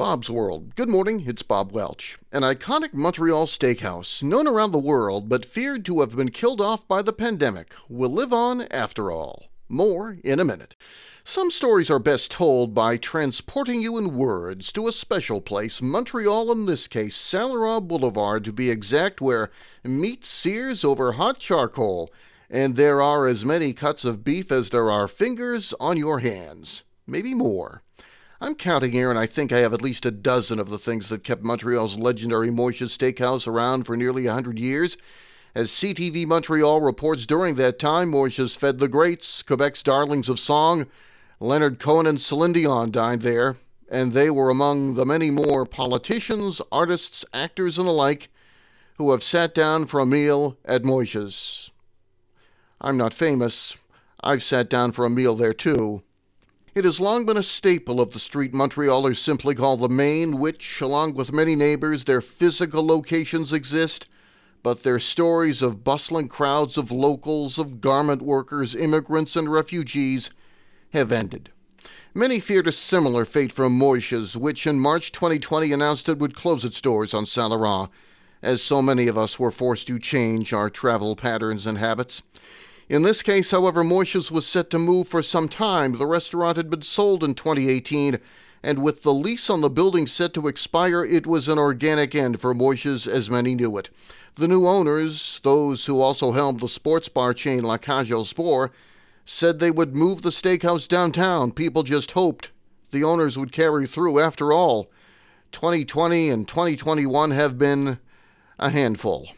Bob's World. Good morning, it's Bob Welch. An iconic Montreal steakhouse, known around the world but feared to have been killed off by the pandemic, will live on after all. More in a minute. Some stories are best told by transporting you in words to a special place, Montreal in this case, Saint Boulevard to be exact, where meat sears over hot charcoal, and there are as many cuts of beef as there are fingers on your hands. Maybe more. I'm counting here, and I think I have at least a dozen of the things that kept Montreal's legendary Moishes Steakhouse around for nearly a hundred years. As CTV Montreal reports, during that time, Moishes fed the greats, Quebec's darlings of song. Leonard Cohen and Celine Dion dined there, and they were among the many more politicians, artists, actors, and the like who have sat down for a meal at Moishes. I'm not famous. I've sat down for a meal there too. It has long been a staple of the street Montrealers simply call the Main, which, along with many neighbors, their physical locations exist, but their stories of bustling crowds of locals, of garment workers, immigrants, and refugees have ended. Many feared a similar fate for Moishes, which in March 2020 announced it would close its doors on Saint Laurent, as so many of us were forced to change our travel patterns and habits. In this case, however, Moishes was set to move for some time. The restaurant had been sold in 2018, and with the lease on the building set to expire, it was an organic end for Moishes as many knew it. The new owners, those who also helmed the sports bar chain La Cage aux Sports, said they would move the steakhouse downtown. People just hoped the owners would carry through. After all, 2020 and 2021 have been a handful.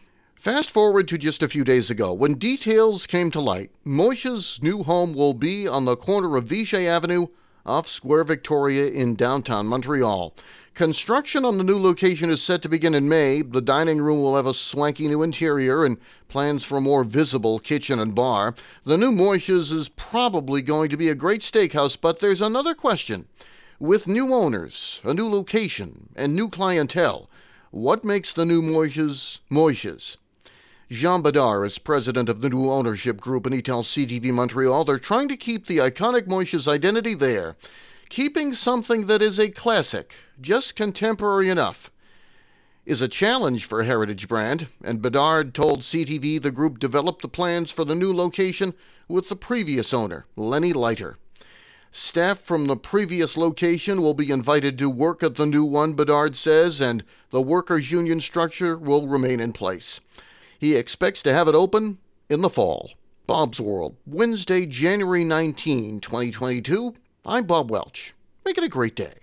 Fast forward to just a few days ago, when details came to light. Moishe's new home will be on the corner of Viger Avenue off Square Victoria in downtown Montreal. Construction on the new location is set to begin in May. The dining room will have a swanky new interior and plans for a more visible kitchen and bar. The new Moishes is probably going to be a great steakhouse, but there's another question. With new owners, a new location, and new clientele, what makes the new Moishes Moishes? Jean Bedard is president of the new ownership group, and he tells CTV Montreal they're trying to keep the iconic Moishes identity there, keeping something that is a classic, just contemporary enough. Is a challenge for heritage brand, and Bedard told CTV the group developed the plans for the new location with the previous owner, Lenny Lighter. Staff from the previous location will be invited to work at the new one, Bedard says, and the workers' union structure will remain in place. He expects to have it open in the fall. Bob's World, Wednesday, January 19, 2022. I'm Bob Welch. Make it a great day.